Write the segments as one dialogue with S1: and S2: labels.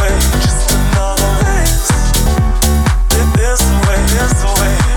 S1: way, just another way. There's a way, there's a way.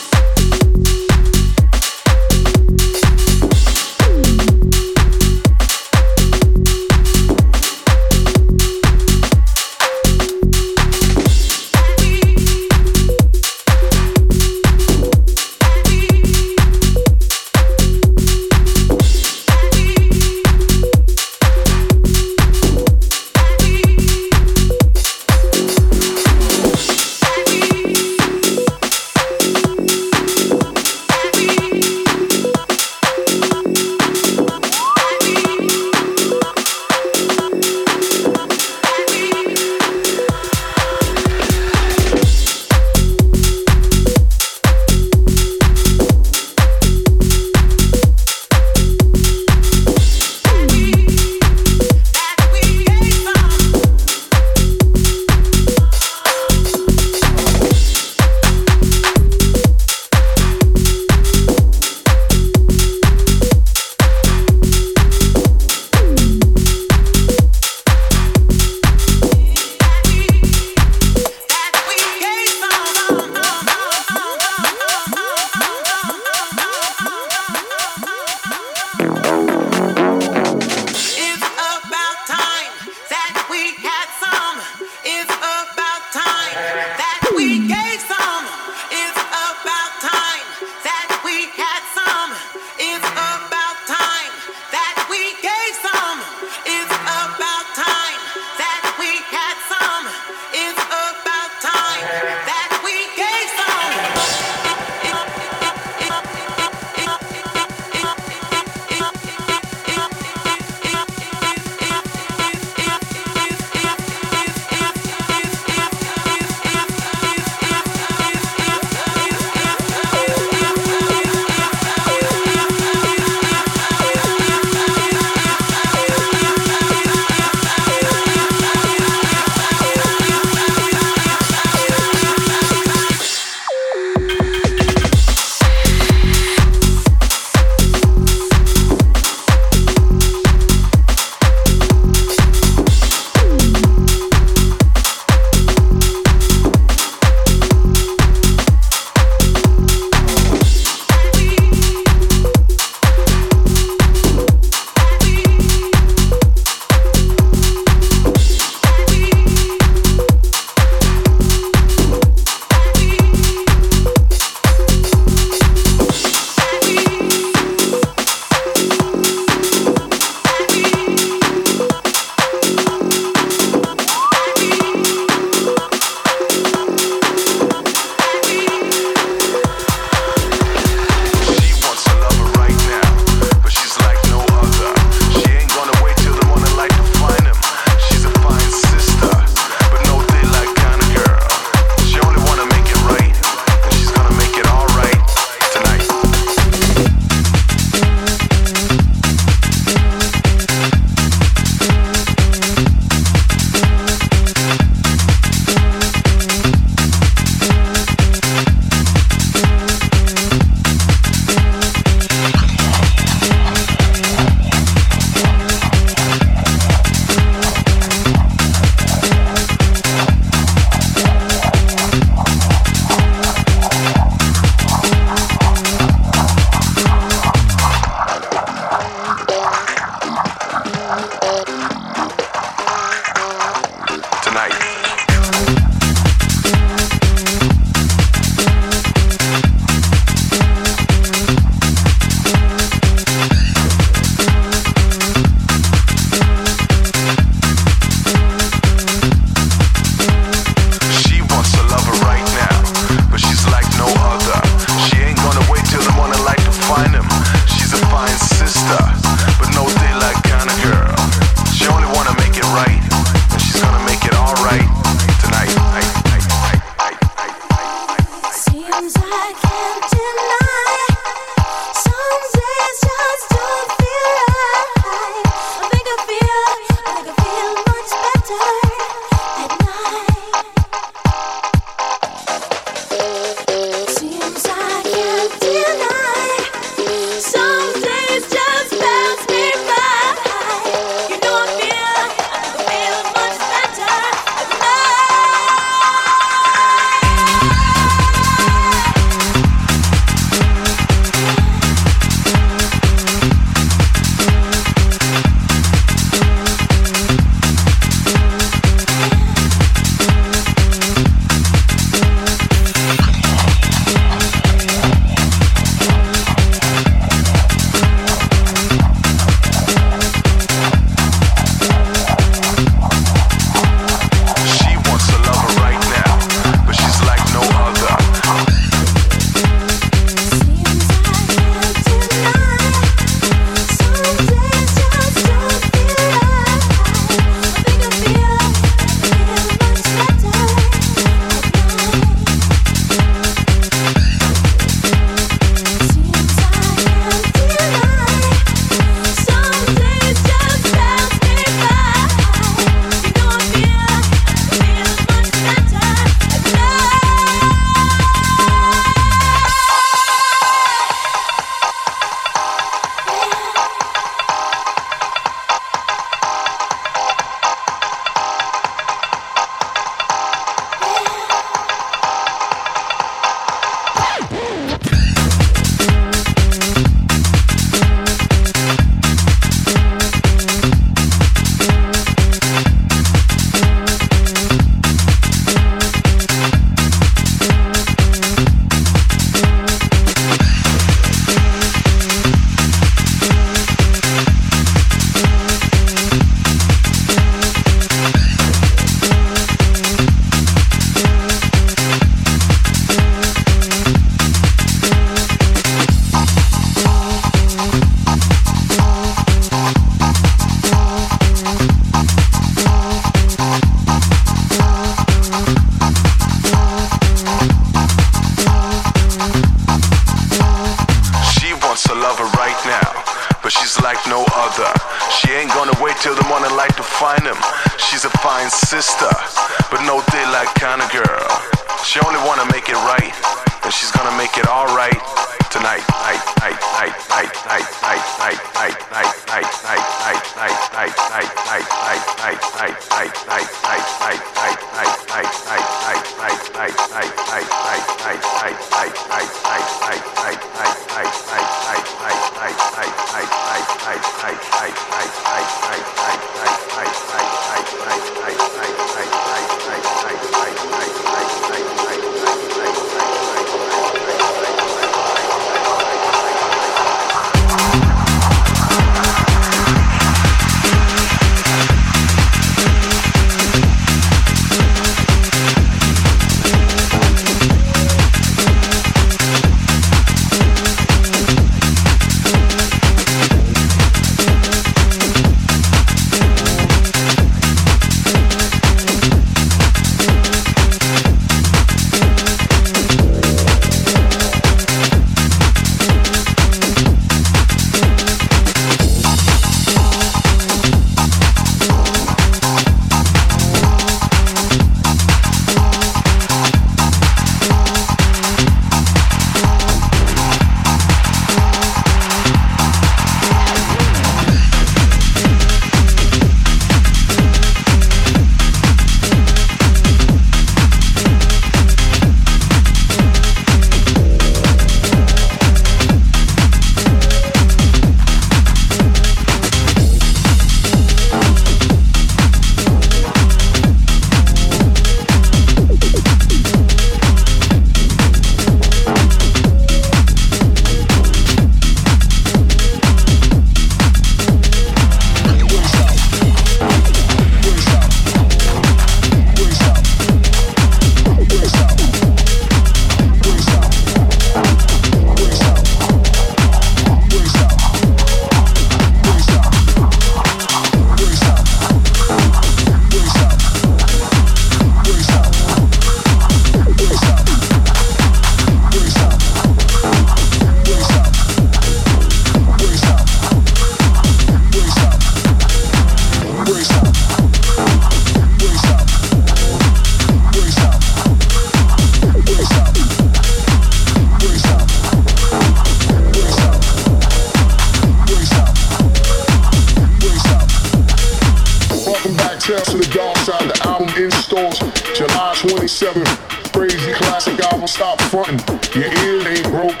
S1: Jones, July 27th. Crazy classic
S2: album, stop frontin'. Your ear ain't broke.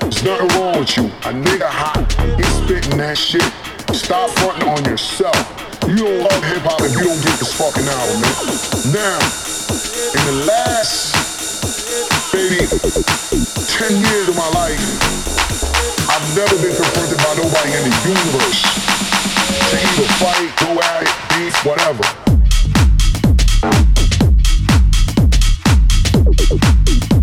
S2: There's nothing wrong with you. A nigga hot, he's spittin' that
S3: shit.
S4: Stop frontin' on yourself. You don't love hip hop if you don't get this fucking album, man. Now, in the last, baby, 10 years of my life, I've never been confronted by nobody in the universe to either fight, go at it, beef, whatever. Thank you.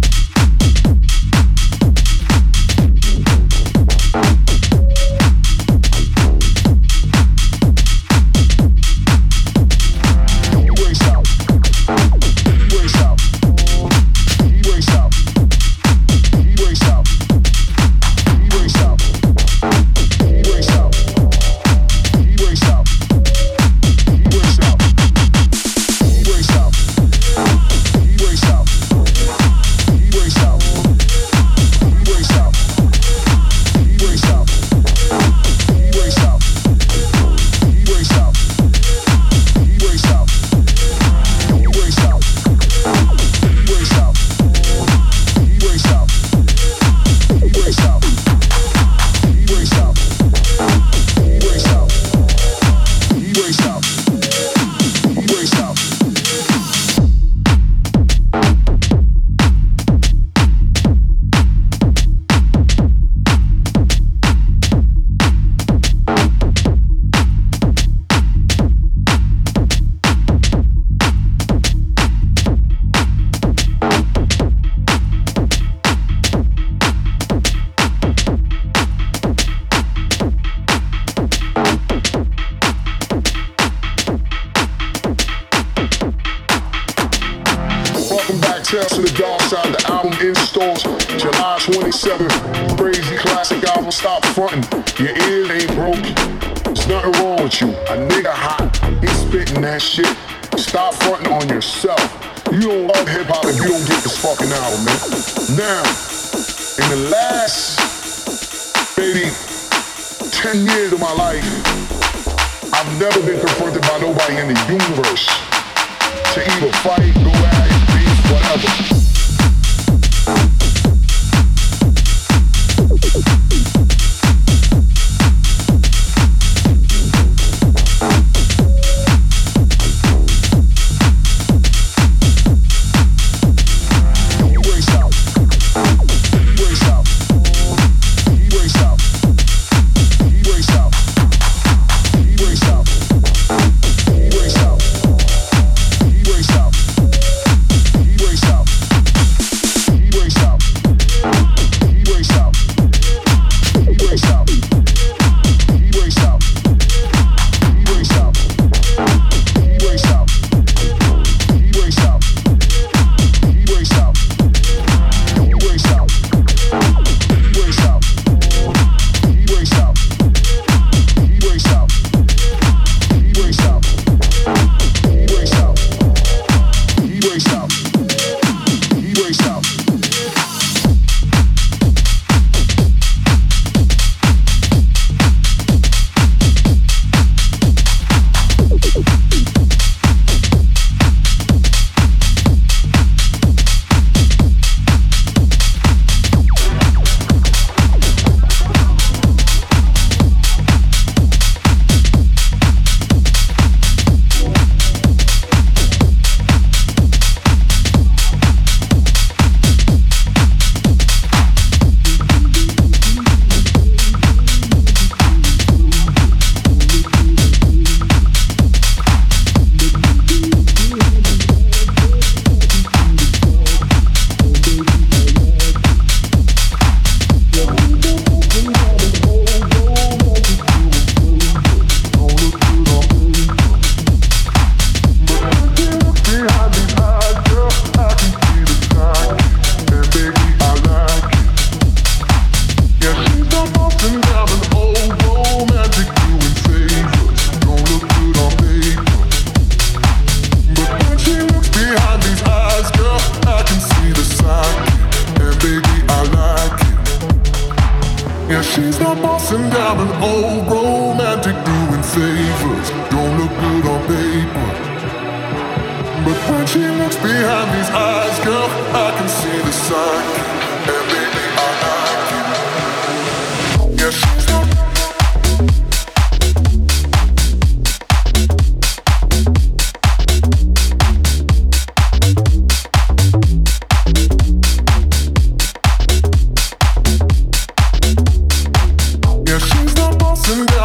S4: Aklımda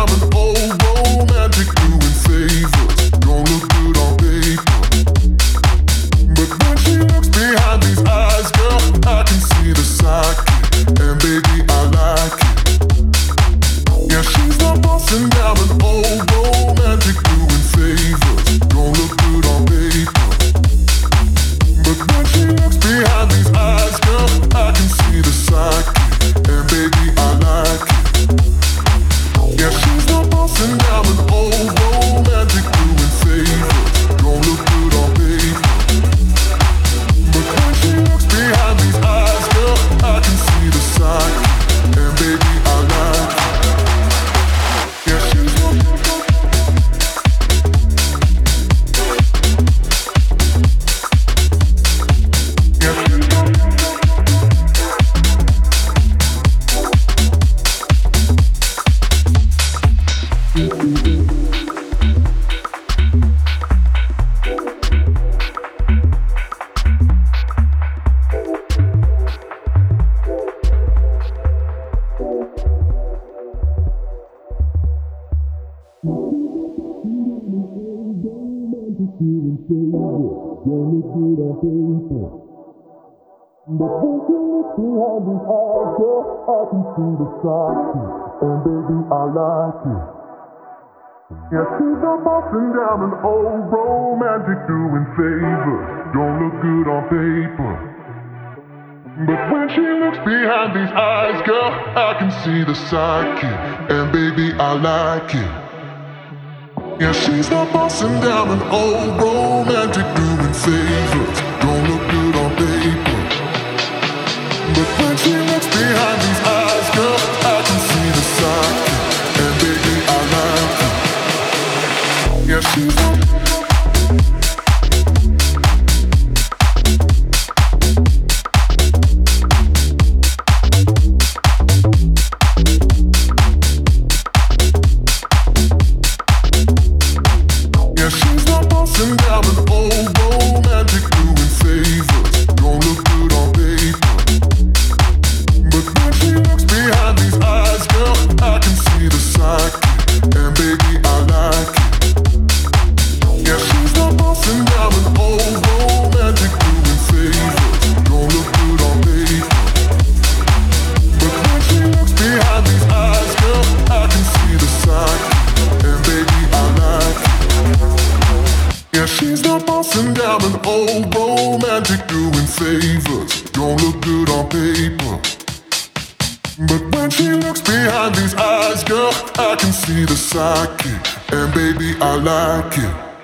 S4: to the softy, and baby, I like it. Yeah, she's I'm busting down an old romantic doing favors, don't look good on paper. But when she looks behind these eyes, girl, I can see the psyche, and baby, I like it. Yeah, she's not bossing down an old romantic doing favors. Don't look good on paper. But when she looks behind these eyes. Thank you. I can see the psychic, and baby, I like it.